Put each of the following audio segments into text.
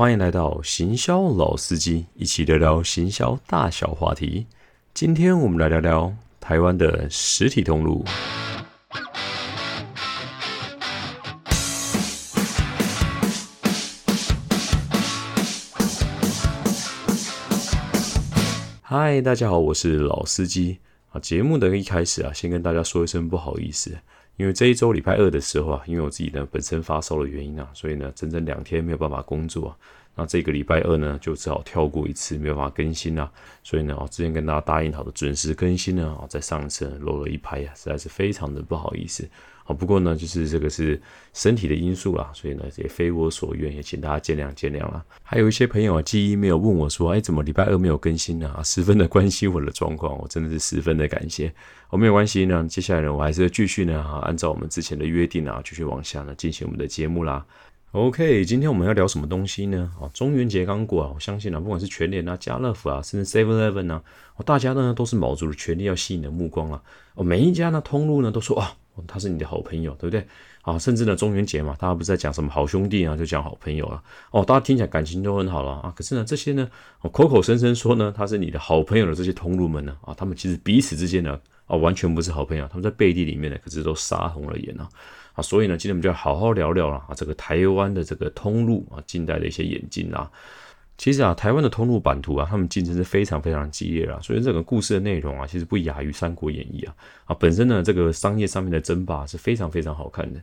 欢迎来到行销老司机，一起聊聊行销大小话题。今天我们来聊聊台湾的实体通路。嗨，大家好，我是老司机啊。节目的一开始啊，先跟大家说一声不好意思。因为这一周礼拜二的时候啊，因为我自己呢本身发烧的原因啊，所以呢整整两天没有办法工作。那这个礼拜二呢，就只好跳过一次，没有办法更新啦。所以呢，我，之前跟大家答应好的准时更新呢，哦，在上一次漏了一拍啊，实在是非常的不好意思。啊不过呢，就是这个是身体的因素啦，所以呢也非我所愿，也请大家见谅见谅啦。还有一些朋友啊，记忆没有问我说，哎，怎么礼拜二没有更新呢？啊，十分的关心我的状况，我真的是十分的感谢。我没有关系呢，接下来呢，我还是继续呢，哈，按照我们之前的约定啊，继续往下呢进行我们的节目啦。OK，今天我们要聊什么东西呢？啊，中元节刚过啊，我相信啊，不管是全联啊、家乐福啊，甚至 Seven Eleven 啊，哦，大家呢都是卯足了全力要吸引的目光啊。哦，每一家呢通路呢都说啊。他是你的好朋友，对不对？啊，甚至呢，中元节嘛，大家不是在讲什么好兄弟啊，就讲好朋友了。哦，大家听起来感情都很好了啊。可是呢，这些呢，口口声声说呢，他是你的好朋友的这些通路们呢，啊，他们其实彼此之间呢，啊，完全不是好朋友，他们在背地里面呢，可是都杀红了眼啊。啊，所以呢，今天我们就要好好聊聊了啊，这个台湾的这个通路啊，近代的一些演进啊。其实啊，台湾的通路版图啊，他们竞争是非常非常激烈啊，所以这个故事的内容啊，其实不亚于《三国演义》啊啊，本身呢，这个商业上面的争霸是非常非常好看的。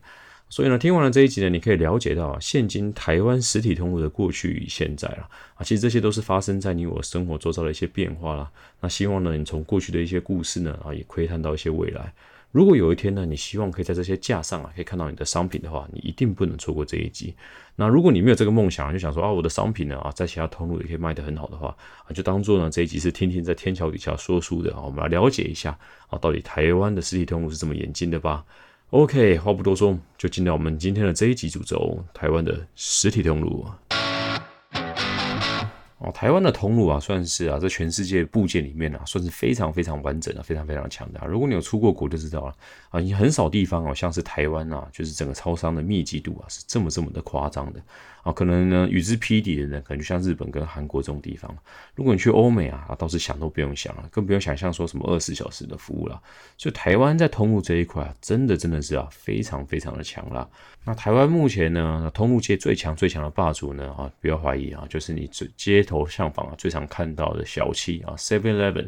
所以呢，听完了这一集呢，你可以了解到啊，现今台湾实体通路的过去与现在了啊，其实这些都是发生在你我生活周遭的一些变化啦。那希望呢，你从过去的一些故事呢啊，也窥探到一些未来。如果有一天呢，你希望可以在这些架上啊，可以看到你的商品的话，你一定不能错过这一集。那如果你没有这个梦想，就想说啊，我的商品呢啊，在其他通路也可以卖得很好的话啊，就当做呢这一集是天天在天桥底下说书的啊，我们来了解一下啊，到底台湾的实体通路是这么演进的吧。OK，话不多说，就进到我们今天的这一集主轴——台湾的实体通路。哦，台湾的通路啊，算是啊，在全世界部件里面啊，算是非常非常完整的，非常非常强的。如果你有出过国，就知道了，啊你很少地方哦，像是台湾啊，就是整个超商的密集度啊，是这么这么的夸张的啊。可能呢，与之匹敌的呢，可能就像日本跟韩国这种地方。如果你去欧美啊，倒是想都不用想了，更不用想象说什么二十四小时的服务了。所以台湾在通路这一块啊，真的真的是啊，非常非常的强了。那台湾目前呢，通路界最强最强的霸主呢，啊，不要怀疑啊，就是你最街头巷坊啊最常看到的小七啊，Seven Eleven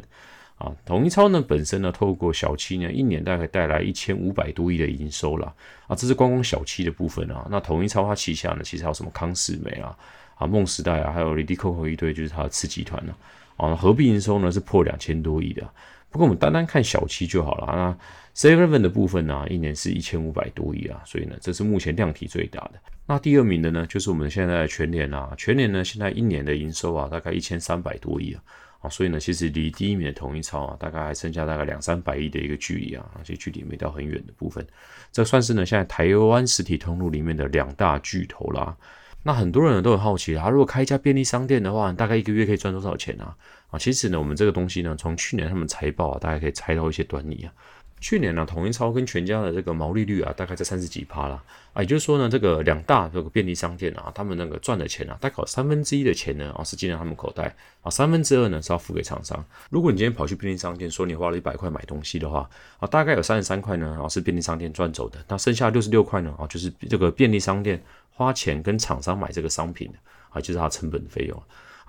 啊，统一超呢本身呢，透过小七呢，一年大概带来一千五百多亿的营收了啊，这是光光小七的部分啊。那统一超它旗下呢，其实还有什么康世美啊、啊梦时代啊，还有 Lady Coco 一堆，就是它的次集团呢，啊，合并营收呢是破两千多亿的。不过我们单单看小七就好了啊。Seven 的部分呢，一年是一千五百多亿啊，所以呢，这是目前量体最大的。那第二名的呢，就是我们现在的全年啊，全年呢现在一年的营收啊，大概一千三百多亿啊，啊，所以呢，其实离第一名的统一超啊，大概还剩下大概两三百亿的一个距离啊，而且距离没到很远的部分。这算是呢，现在台湾实体通路里面的两大巨头啦。那很多人都很好奇啊，如果开一家便利商店的话，大概一个月可以赚多少钱啊？啊，其实呢，我们这个东西呢，从去年他们财报啊，大家可以猜到一些端倪啊。去年呢，统一超跟全家的这个毛利率啊，大概在三十几趴啦。啊，也就是说呢，这个两大这个便利商店啊，他们那个赚的钱啊，大概三分之一的钱呢，啊是进到他们口袋，啊三分之二呢是要付给厂商。如果你今天跑去便利商店说你花了一百块买东西的话，啊大概有三十三块呢，啊是便利商店赚走的，那剩下六十六块呢，啊就是这个便利商店花钱跟厂商买这个商品的，啊就是它成本费用。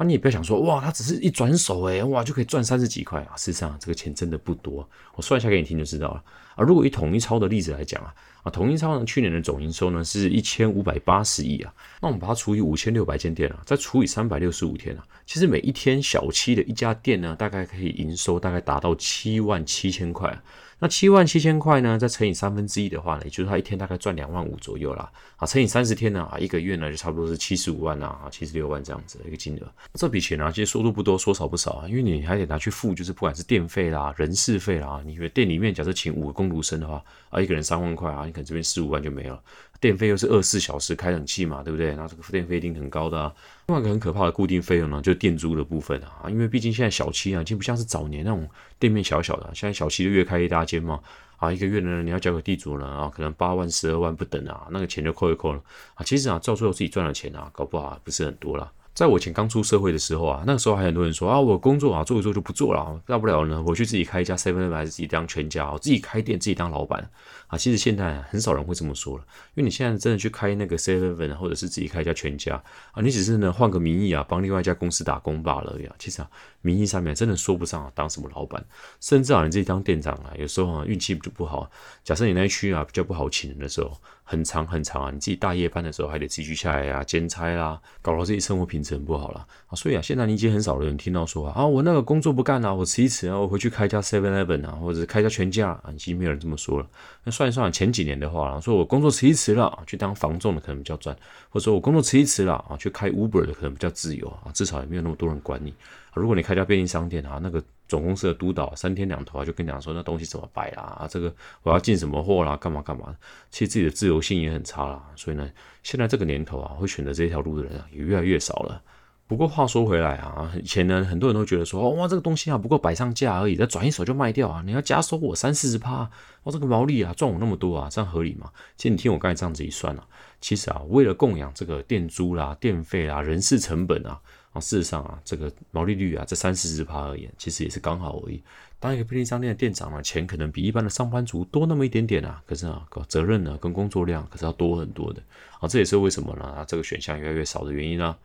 你也不要想说，哇，他只是一转手，哎，哇，就可以赚三十几块啊！事实上，这个钱真的不多。我算一下给你听就知道了。啊，如果以统一超的例子来讲啊，啊，统一超呢，去年的总营收呢是一千五百八十亿啊。那我们把它除以五千六百间店啊，再除以三百六十五天啊，其实每一天小七的一家店呢，大概可以营收大概达到七万七千块。那七万七千块呢，再乘以三分之一的话呢，也就是他一天大概赚两万五左右啦。啊，乘以三十天呢，啊，一个月呢就差不多是七十五万呐，啊，七十六万这样子的一个金额。这笔钱呢，其实收入不多，说少不少啊，因为你还得拿去付，就是不管是电费啦、人事费啦，你店里面假设请五个工读生的话，啊，一个人三万块啊，你可能这边四五万就没了。电费又是二十四小时开冷气嘛，对不对？那这个电费一定很高的啊。另外一个很可怕的固定费用呢，就是店租的部分啊，因为毕竟现在小七啊，已经不像是早年那种店面小小的，现在小七就月开一大间嘛，啊，一个月呢你要交给地主呢啊，可能八万、十二万不等啊，那个钱就扣一扣了啊。其实啊，照最后自己赚的钱啊，搞不好不是很多了。在我以前刚出社会的时候啊，那个时候还很多人说啊，我工作啊做一做就不做了，大不了呢我去自己开一家 seven 还是自己当全家，我自己开店自己当老板啊。其实现在很少人会这么说了，因为你现在真的去开那个 seven 或者是自己开一家全家啊，你只是呢换个名义啊，帮另外一家公司打工罢了呀。其实啊，名义上面真的说不上当什么老板，甚至啊你自己当店长啊，有时候啊运气就不好。假设你那一区啊比较不好请人的时候。很长很长啊！你自己大夜班的时候还得继续下来啊，兼差啦，搞到自己生活品质很不好了啊！所以啊，现在你已经很少人听到说啊，我那个工作不干了，我辞一辞啊，我回去开一家 Seven Eleven 啊，或者开一家全家啊，已经没有人这么说了。那算一算前几年的话，说我工作辞一辞了，去当房仲的可能比较赚，或者说我工作辞一辞了啊，去开 Uber 的可能比较自由啊，至少也没有那么多人管你。如果你开家便利商店啊，那个总公司的督导三天两头，就跟你讲说那东西怎么摆啦，这个我要进什么货啦，干嘛干嘛，其实自己的自由性也很差啦。所以呢，现在这个年头啊，会选择这条路的人啊，也越来越少了。不过话说回来啊，以前呢，很多人都觉得说，哇，这个东西啊，不过摆上架而已，再转一手就卖掉啊，你要加收我三四十趴，哇，这个毛利啊，赚我那么多啊，这样合理吗？其实你听我刚才这样子一算啊，其实啊，为了供养这个店租啦、电费啦、人事成本啊。啊，事实上啊，这个毛利率啊，这三四十趴而言，其实也是刚好而已。当一个便利商店的店长呢，钱可能比一般的上班族多那么一点点啊，可是啊，责任呢跟工作量可是要多很多的。啊，这也是为什么呢？啊，这个选项越来越少的原因呢？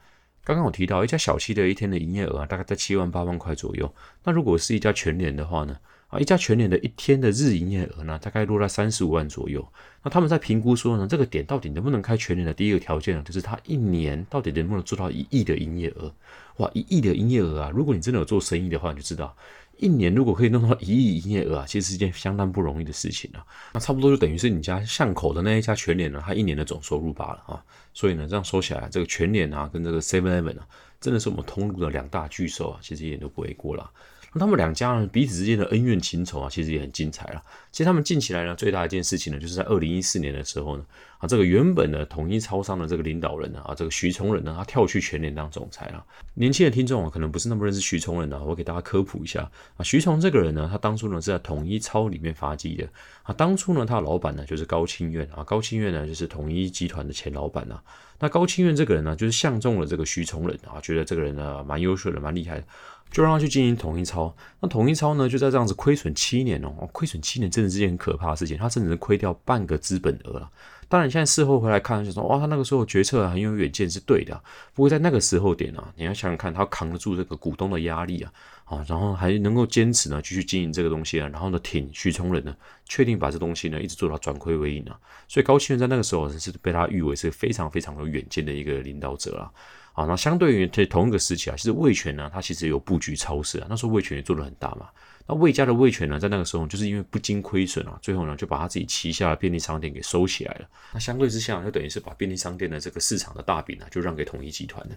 刚刚我提到一家小七的一天的营业额啊，大概在七万八万块左右。那如果是一家全年的话呢？啊，一家全年的一天的日营业额呢，大概落在三十五万左右。那他们在评估说呢，这个点到底能不能开全年的第一个条件呢，就是他一年到底能不能做到一亿的营业额？哇，一亿的营业额啊！如果你真的有做生意的话，你就知道，一年如果可以弄到一亿营业额啊，其实是一件相当不容易的事情啊。那差不多就等于是你家巷口的那一家全年呢，它一年的总收入罢了啊。所以呢，这样说起来，这个全年啊，跟这个 Seven Eleven 啊，真的是我们通路的两大巨兽啊，其实一点都不为过了。他们两家呢彼此之间的恩怨情仇啊，其实也很精彩了。其实他们近起来呢，最大一件事情呢，就是在二零一四年的时候呢，啊，这个原本的统一超商的这个领导人呢，啊，这个徐崇仁呢，他跳去全联当总裁了。年轻的听众啊，可能不是那么认识徐崇仁的，我给大家科普一下啊。徐崇这个人呢，他当初呢是在统一超里面发迹的啊。当初呢，他的老板呢就是高清苑啊，高清苑呢就是统一集团的前老板啊。那高清苑这个人呢，就是相中了这个徐崇仁啊，觉得这个人呢蛮优秀的，蛮厉害。就让他去经营统一超，那统一超呢，就在这样子亏损七年哦，亏损七年真的是件很可怕的事情，他甚至是亏掉半个资本额了。当然，现在事后回来看，就说哇，他那个时候决策很有远见，是对的。不过在那个时候点啊，你要想想看，他扛得住这个股东的压力啊，啊，然后还能够坚持呢，继续经营这个东西啊，然后呢，挺徐崇仁呢，确定把这东西呢，一直做到转亏为盈啊。所以高清源在那个时候是被他誉为是非常非常有远见的一个领导者啊。啊，那相对于这同一个时期啊，其实味全呢，它其实有布局超市啊。那时候味全也做得很大嘛。那魏家的味全呢，在那个时候就是因为不经亏损啊，最后呢就把他自己旗下的便利商店给收起来了。那相对之下，就等于是把便利商店的这个市场的大饼呢，就让给统一集团了。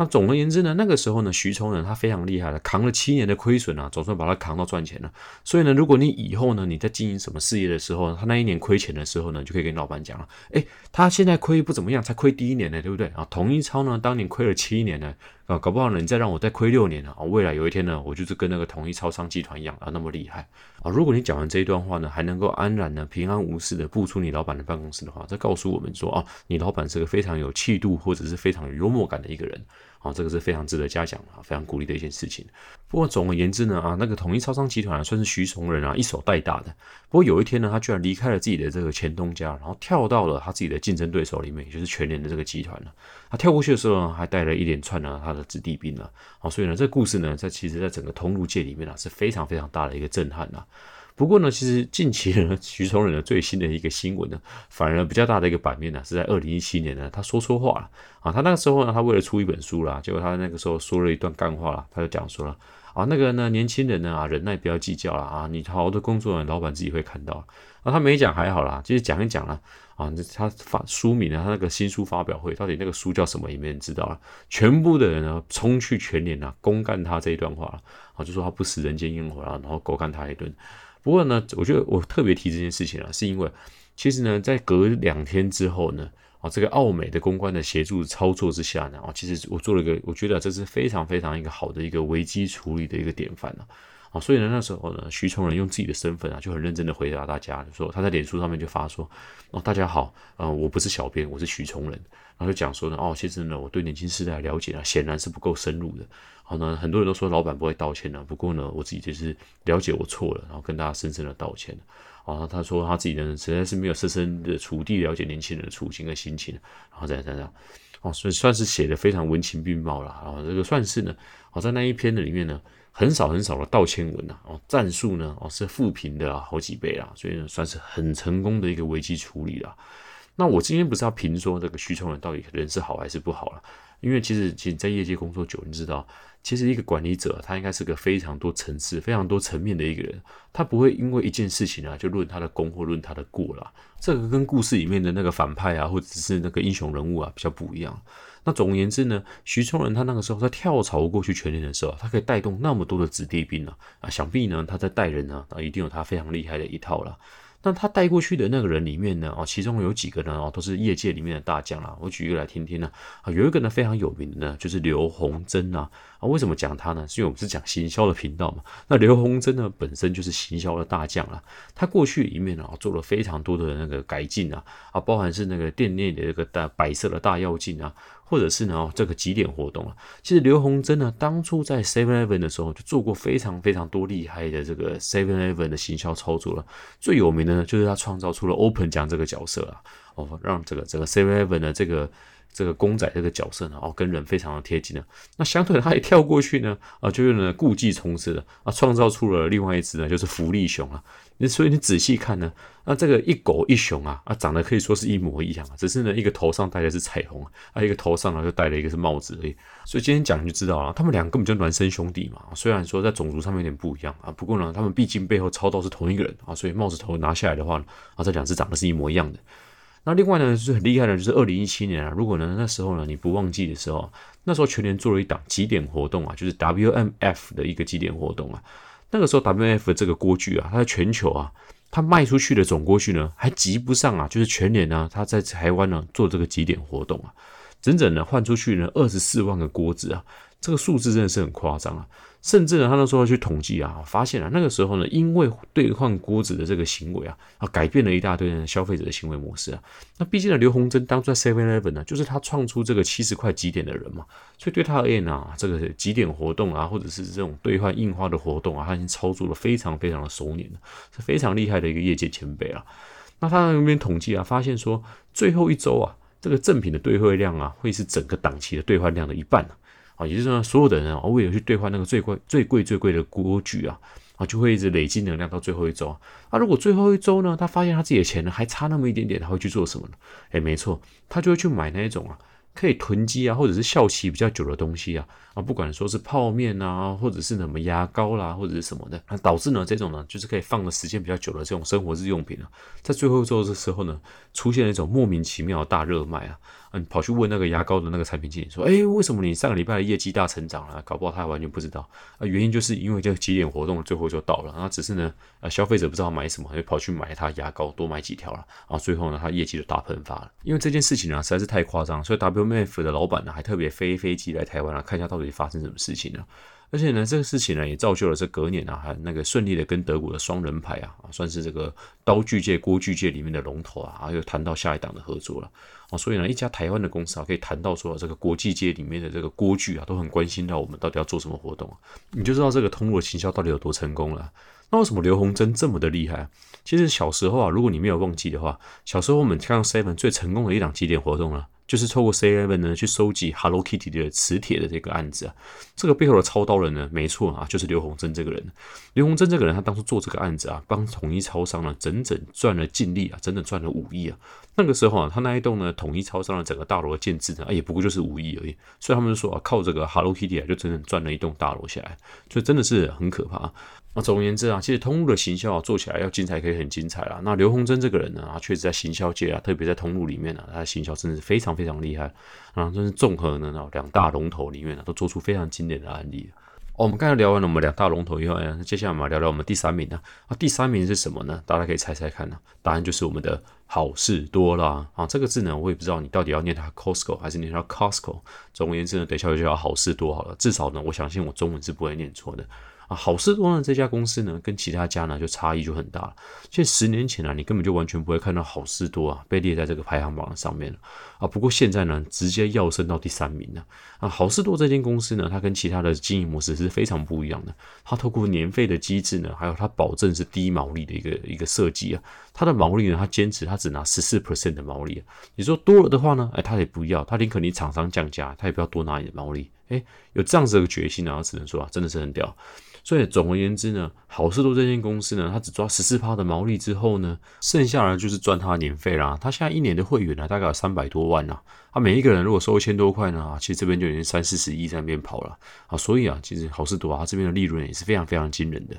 那总而言之呢，那个时候呢，徐崇仁他非常厉害的，扛了七年的亏损啊，总算把他扛到赚钱了。所以呢，如果你以后呢，你在经营什么事业的时候，他那一年亏钱的时候呢，就可以跟老板讲了，哎，他现在亏不怎么样，才亏第一年呢，对不对啊？统一超呢，当年亏了七年呢。啊，搞不好呢，你再让我再亏六年啊，未来有一天呢，我就是跟那个统一超商集团一样啊，那么厉害啊！如果你讲完这一段话呢，还能够安然的、平安无事的步出你老板的办公室的话，这告诉我们说啊，你老板是个非常有气度或者是非常有幽默感的一个人啊，这个是非常值得嘉奖啊，非常鼓励的一件事情。不过总而言之呢，啊，那个统一超商集团算是徐崇仁啊一手带大的。不过有一天呢，他居然离开了自己的这个前东家，然后跳到了他自己的竞争对手里面，也就是全联的这个集团了。他跳过去的时候呢，还带了一连串呢他的子弟兵啊，好，所以呢，这故事呢，在其实在整个通路界里面啊，是非常非常大的一个震撼啊。不过呢，其实近期呢，徐崇仁的最新的一个新闻呢，反而比较大的一个版面呢，是在二零一七年呢，他说错话了啊。他那个时候呢，他为了出一本书啦，结果他那个时候说了一段干话了，他就讲说了啊，那个呢，年轻人呢啊，忍耐不要计较了啊，你好好的工作呢，老板自己会看到。啊，他没讲还好啦，其实讲一讲了啊，他发书名呢，他那个新书发表会到底那个书叫什么也没人知道了。全部的人呢冲去全联啊，公干他这一段话啊，就说他不食人间烟火啊，然后狗干他一顿。不过呢，我觉得我特别提这件事情啊，是因为。其实呢，在隔两天之后呢，啊，这个澳美的公关的协助操作之下呢，啊，其实我做了一个，我觉得这是非常非常一个好的一个危机处理的一个典范了。所以呢，那时候呢，徐崇仁用自己的身份啊，就很认真的回答大家，说他在脸书上面就发说，哦，大家好，呃，我不是小编，我是徐崇仁，然后就讲说呢，哦，其实呢，我对年轻世代了解啊，显然是不够深入的。好呢，很多人都说老板不会道歉呢，不过呢，我自己就是了解我错了，然后跟大家深深的道歉。啊，他说他自己呢，实在是没有深深的处地了解年轻人的处境跟心情，然后再这样，哦，所以算是写的非常文情并茂了。啊，这个算是呢，好在那一篇的里面呢。很少很少的道歉文呐，哦，战术呢，哦是负评的好几倍啦，所以呢算是很成功的一个危机处理啦。那我今天不是要评说这个徐崇仁到底人是好还是不好了，因为其实其实在业界工作久，你知道，其实一个管理者他应该是个非常多层次、非常多层面的一个人，他不会因为一件事情啊就论他的功或论他的过啦。这个跟故事里面的那个反派啊，或者是那个英雄人物啊比较不一样。那总而言之呢，徐崇仁他那个时候他跳槽过去全联的时候，他可以带动那么多的子弟兵啊，啊，想必呢他在带人呢啊，一定有他非常厉害的一套了。那他带过去的那个人里面呢，哦，其中有几个呢，哦，都是业界里面的大将啦。我举一个来听听呢，啊，有一个呢非常有名的呢，就是刘洪珍啊。啊，为什么讲他呢？是因为我们是讲行销的频道嘛。那刘洪珍呢，本身就是行销的大将啊。他过去里面呢，做了非常多的那个改进啊，啊，包含是那个店内的这个大白色的大药镜啊，或者是呢这个几点活动啊。其实刘洪珍呢，当初在 Seven Eleven 的时候就做过非常非常多厉害的这个 Seven Eleven 的行销操作了。最有名的呢，就是他创造出了 Open 奖这个角色啊，哦，让这个这个 Seven Eleven 的这个。这个公仔这个角色呢，哦，跟人非常的贴近呢。那相对的，他一跳过去呢，啊，就是呢故技重施的啊，创造出了另外一只呢，就是福利熊啊。你所以你仔细看呢，那这个一狗一熊啊，啊，长得可以说是一模一样啊，只是呢一个头上戴的是彩虹啊，一个头上呢就戴了一个是帽子而已。所以今天讲你就知道了，他们两个根本就孪生兄弟嘛。虽然说在种族上面有点不一样啊，不过呢，他们毕竟背后操刀是同一个人啊，所以帽子头拿下来的话啊，这两只长得是一模一样的。那另外呢，就是很厉害的，就是二零一七年啊，如果呢那时候呢你不忘记的时候，那时候全年做了一档几点活动啊，就是 WMF 的一个几点活动啊。那个时候，W F 这个锅具啊，它在全球啊，它卖出去的总锅具呢，还及不上啊，就是全年呢，它在台湾呢做这个几点活动啊，整整呢换出去呢二十四万个锅子啊，这个数字真的是很夸张啊。甚至呢，他那时候去统计啊，发现啊，那个时候呢，因为兑换锅子的这个行为啊，啊，改变了一大堆消费者的行为模式啊。那毕竟呢，刘洪珍当初在 Seven Eleven 呢，就是他创出这个七十块几点的人嘛，所以对他而言呢，这个几点活动啊，或者是这种兑换印花的活动啊，他已经操作了非常非常的熟练了，是非常厉害的一个业界前辈啊。那他那边统计啊，发现说最后一周啊，这个赠品的兑换量啊，会是整个档期的兑换量的一半呢。啊，也就是说，所有的人啊，为了去兑换那个最贵、最贵、最贵的锅具啊，啊，就会一直累积能量到最后一周。啊，如果最后一周呢，他发现他自己的钱呢还差那么一点点，他会去做什么呢？哎，没错，他就会去买那一种啊。可以囤积啊，或者是效期比较久的东西啊，啊，不管说是泡面啊，或者是什么牙膏啦，或者是什么的，那导致呢这种呢，就是可以放的时间比较久的这种生活日用品啊，在最后一周的时候呢，出现了一种莫名其妙的大热卖啊，嗯，跑去问那个牙膏的那个产品经理说，哎，为什么你上个礼拜的业绩大成长了？搞不好他完全不知道啊，原因就是因为这个节点活动最后就到了，然后只是呢，呃，消费者不知道买什么，就跑去买他牙膏，多买几条了，然后最后呢，他业绩就大喷发了，因为这件事情呢实在是太夸张，所以 W。m f 的老板呢，还特别飞飞机来台湾啊，看一下到底发生什么事情呢？而且呢，这个事情呢，也造就了这隔年啊，还那个顺利的跟德国的双人牌啊，算是这个刀具界、锅具界里面的龙头啊，又谈到下一档的合作了啊。所以呢，一家台湾的公司啊，可以谈到说这个国际界里面的这个锅具啊，都很关心到我们到底要做什么活动，你就知道这个通路行销到底有多成功了。那为什么刘洪珍这么的厉害？其实小时候啊，如果你没有忘记的话，小时候我们看到 Seven 最成功的一档几点活动呢？就是透过 C Eleven 呢去收集 Hello Kitty 的磁铁的这个案子啊，这个背后的操刀人呢，没错啊，就是刘洪珍这个人。刘洪珍这个人，他当初做这个案子啊，帮统一超商呢，整整赚了净利啊，整整赚了五亿啊。那个时候啊，他那一栋呢，统一超商的整个大楼的建制呢，也不过就是五亿而已。所以他们就说啊，靠这个 Hello Kitty 啊，就整整赚了一栋大楼下来，所以真的是很可怕。那总而言之啊，其实通路的行销啊，做起来要精彩，可以很精彩啦。那刘洪珍这个人呢，啊，确实在行销界啊，特别在通路里面呢，他的行销真的是非常非常厉害啊，真是综合呢，两大龙头里面呢，都做出非常经典的案例。哦，我们刚才聊完了我们两大龙头以后，接下来我们聊聊我们第三名呢？啊，第三名是什么呢？大家可以猜猜看呢？答案就是我们的好事多啦。啊，这个字呢，我也不知道你到底要念它 Costco 还是念它 Costco。总而言之呢，等一下就叫好事多好了。至少呢，我相信我中文是不会念错的。啊，好事多呢这家公司呢，跟其他家呢就差异就很大了。现十年前啊，你根本就完全不会看到好事多啊被列在这个排行榜上面了啊。不过现在呢，直接跃升到第三名了啊。好事多这间公司呢，它跟其他的经营模式是非常不一样的。它透过年费的机制呢，还有它保证是低毛利的一个一个设计啊。它的毛利呢，它坚持它只拿十四 percent 的毛利。你说多了的话呢，哎，它也不要，它宁可你厂商降价，它也不要多拿你的毛利。哎，有这样子的决心啊，只能说啊，真的是很屌。所以总而言之呢，好事多这间公司呢，它只抓十四趴的毛利之后呢，剩下的就是赚它的年费啦。它现在一年的会员呢，大概有三百多万呐。啊，每一个人如果收一千多块呢，其实这边就已经三四十亿在那边跑了啊。所以啊，其实好事多啊，这边的利润也是非常非常惊人的。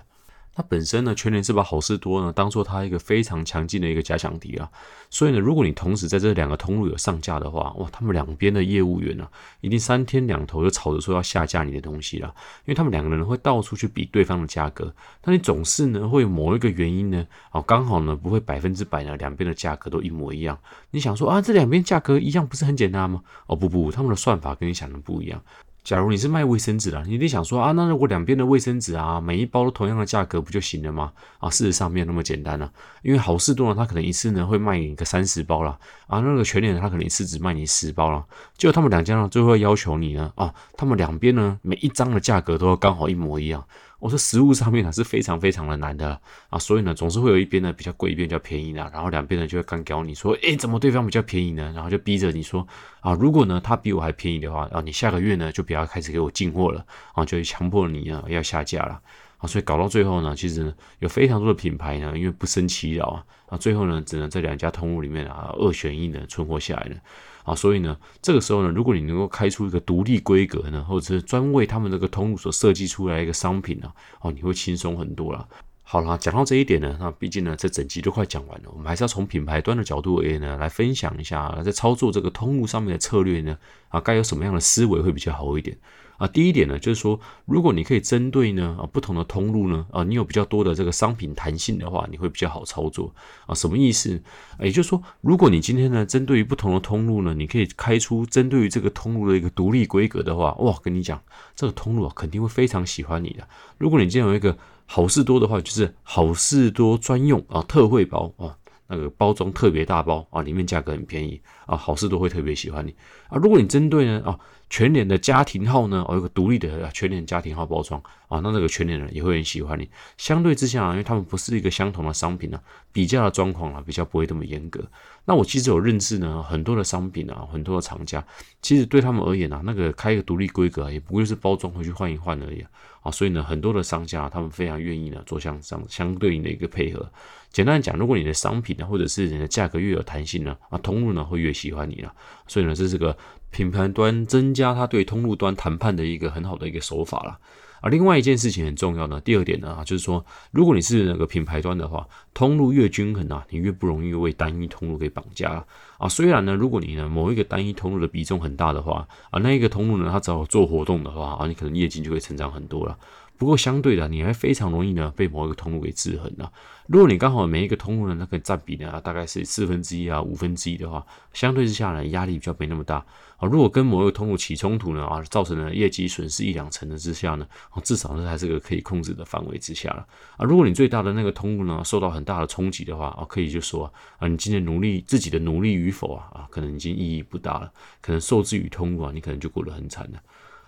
它本身呢，全年是把好事多呢当做它一个非常强劲的一个假想敌啊，所以呢，如果你同时在这两个通路有上架的话，哇，他们两边的业务员呢，一定三天两头就吵着说要下架你的东西了，因为他们两个人会到处去比对方的价格，但你总是呢会某一个原因呢，哦，刚好呢不会百分之百呢两边的价格都一模一样，你想说啊，这两边价格一样不是很简单吗？哦不不，他们的算法跟你想的不一样。假如你是卖卫生纸的，你得想说啊，那如果两边的卫生纸啊，每一包都同样的价格，不就行了吗？啊，事实上没有那么简单了，因为好事多呢，他可能一次呢会卖你个三十包了，啊，那个全脸他可能一次只卖你十包了，就他们两家呢，最后要求你呢，啊，他们两边呢每一张的价格都要刚好一模一样。我说实物上面呢是非常非常的难的啊，所以呢总是会有一边呢比较贵，一边比较便宜的，然后两边呢就会干搞你说，哎，怎么对方比较便宜呢？然后就逼着你说啊，如果呢他比我还便宜的话，啊，你下个月呢就不要开始给我进货了啊，就强迫你呢要下架了啊，所以搞到最后呢，其实呢有非常多的品牌呢，因为不胜其扰啊，啊，最后呢只能在两家通路里面啊二选一呢存活下来了。啊，所以呢，这个时候呢，如果你能够开出一个独立规格呢，或者是专为他们这个通路所设计出来一个商品呢，哦，你会轻松很多了。好啦，讲到这一点呢，那毕竟呢，这整集都快讲完了，我们还是要从品牌端的角度而言呢，来分享一下在操作这个通路上面的策略呢，啊，该有什么样的思维会比较好一点。啊，第一点呢，就是说，如果你可以针对呢啊不同的通路呢啊，你有比较多的这个商品弹性的话，你会比较好操作啊。什么意思？也就是说，如果你今天呢，针对于不同的通路呢，你可以开出针对于这个通路的一个独立规格的话，哇，跟你讲，这个通路啊肯定会非常喜欢你的。如果你今天有一个好事多的话，就是好事多专用啊特惠包啊。那个包装特别大包啊，里面价格很便宜啊，好事都会特别喜欢你啊。如果你针对呢啊全脸的家庭号呢，哦有个独立的全脸家庭号包装啊，那那个全脸人也会很喜欢你。相对之下，因为他们不是一个相同的商品呢，比较的状况啊比较不会这么严格。那我其实有认识呢很多的商品啊，很多的厂家，其实对他们而言啊，那个开一个独立规格也不过是包装回去换一换而已啊。所以呢，很多的商家他们非常愿意呢做相相相对应的一个配合。简单讲，如果你的商品呢，或者是你的价格越有弹性呢，啊，通路呢会越喜欢你了。所以呢，这是个品牌端增加他对通路端谈判的一个很好的一个手法了。啊，另外一件事情很重要呢，第二点呢，就是说，如果你是那个品牌端的话，通路越均衡啊，你越不容易为单一通路给绑架啊。虽然呢，如果你呢某一个单一通路的比重很大的话，啊，那一个通路呢，它只要做活动的话，啊，你可能业绩就会成长很多了。不过相对的，你还非常容易呢被某一个通路给制衡了。如果你刚好每一个通路呢，那个占比呢大概是四分之一啊五分之一的话，相对之下呢压力比较没那么大啊。如果跟某一个通路起冲突呢啊，造成了业绩损失一两成的之下呢，啊至少呢还是个可以控制的范围之下了啊。如果你最大的那个通路呢受到很大的冲击的话啊，可以就说啊，你今天努力自己的努力与否啊啊，可能已经意义不大了，可能受制于通路啊，你可能就过得很惨了。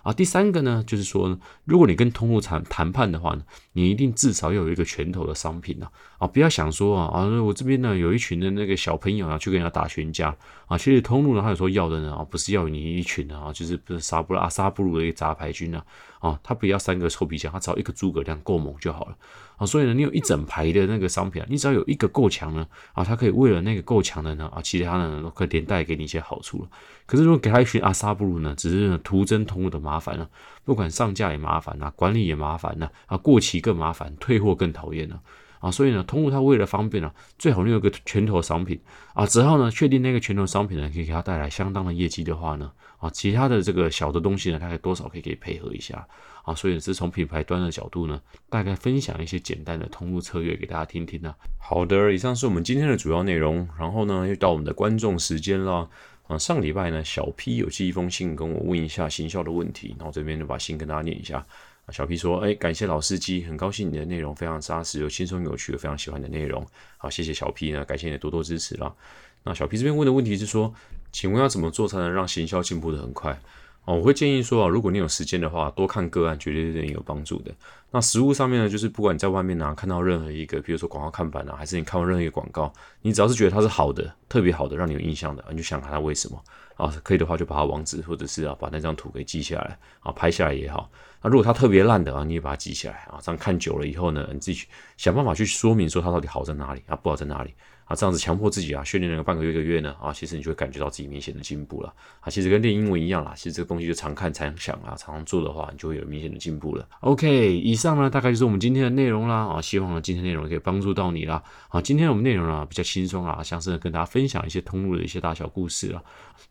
啊，第三个呢，就是说，如果你跟通路谈谈判的话呢，你一定至少要有一个拳头的商品啊，啊，不要想说啊，啊，我这边呢有一群的那个小朋友啊，去跟人家打群架啊，其实通路呢，他有时候要的呢，啊，不是要你一群的啊，就是不是杀不阿杀不如的一个杂牌军啊，啊，他不要三个臭皮匠，他只要一个诸葛亮够猛就好了。啊，所以呢，你有一整排的那个商品啊，你只要有一个够强呢，啊，它可以为了那个够强的呢，啊，其他的呢都可以连带给你一些好处了。可是如果给他一群阿萨布鲁呢，只是徒增通路的麻烦了，不管上架也麻烦呐，管理也麻烦呐，啊，过期更麻烦，退货更讨厌了。啊，所以呢，通路它为了方便呢，最好你有个拳头商品啊，只要呢确定那个拳头商品呢可以给它带来相当的业绩的话呢，啊，其他的这个小的东西呢，大概多少可以可以配合一下啊，所以是从品牌端的角度呢，大概分享一些简单的通路策略给大家听听呢。好的，以上是我们今天的主要内容，然后呢又到我们的观众时间了。啊，上礼拜呢，小 P 有寄一封信跟我问一下行销的问题，然后这边就把信跟大家念一下。小 P 说，哎，感谢老司机，很高兴你的内容非常扎实，又轻松有趣，非常喜欢的内容。好，谢谢小 P 呢，感谢你的多多支持啦。那小 P 这边问的问题是说，请问要怎么做才能让行销进步的很快？哦，我会建议说啊，如果你有时间的话，多看个案，绝对对你有帮助的。那实物上面呢，就是不管你在外面呢看到任何一个，比如说广告看板啊，还是你看过任何一个广告，你只要是觉得它是好的，特别好的，让你有印象的，你就想看它为什么啊？可以的话，就把它网址或者是啊把那张图给记下来啊，拍下来也好。那如果它特别烂的啊，你也把它记下来啊，这样看久了以后呢，你自己想办法去说明说它到底好在哪里啊，不好在哪里。这样子强迫自己啊，训练了个半个月、一个月呢，啊，其实你就会感觉到自己明显的进步了。啊，其实跟练英文一样啦，其实这个东西就常看、常想啊，常常做的话，你就会有明显的进步了。OK，以上呢大概就是我们今天的内容啦。啊，希望呢今天内容可以帮助到你啦。啊，今天我们内容呢比较轻松啊，像是跟大家分享一些通路的一些大小故事啊。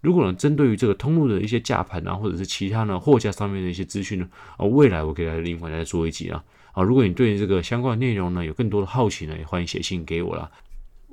如果呢针对于这个通路的一些价盘啊，或者是其他呢货架上面的一些资讯呢，啊，未来我可以来另外再做一集啊。啊，如果你对这个相关的内容呢有更多的好奇呢，也欢迎写信给我啦。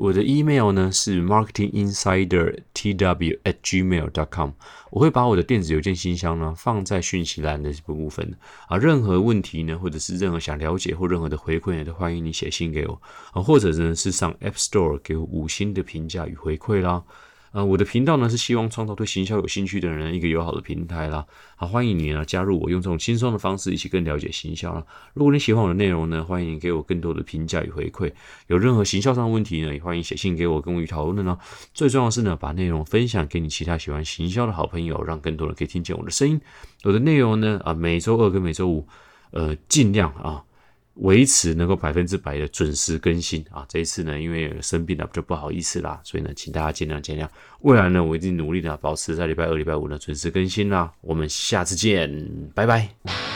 我的 email 呢是 marketing insider twigmail dot com 我会把我的电子邮件信箱呢放在讯息栏的这部分啊。任何问题呢，或者是任何想了解或任何的回馈呢，都欢迎你写信给我啊，或者呢是上 App Store 给我五星的评价与回馈啦。呃，我的频道呢是希望创造对行销有兴趣的人一个友好的平台啦。好，欢迎你呢加入我，用这种轻松的方式一起更了解行销啦。如果你喜欢我的内容呢，欢迎你给我更多的评价与回馈。有任何行销上的问题呢，也欢迎写信给我，跟我讨论呢。最重要的是呢，把内容分享给你其他喜欢行销的好朋友，让更多人可以听见我的声音。我的内容呢，啊，每周二跟每周五，呃，尽量啊。维持能够百分之百的准时更新啊！这一次呢，因为生病了，就不好意思啦，所以呢，请大家见谅见谅。未来呢，我一定努力的保持在礼拜二、礼拜五呢准时更新啦。我们下次见，拜拜。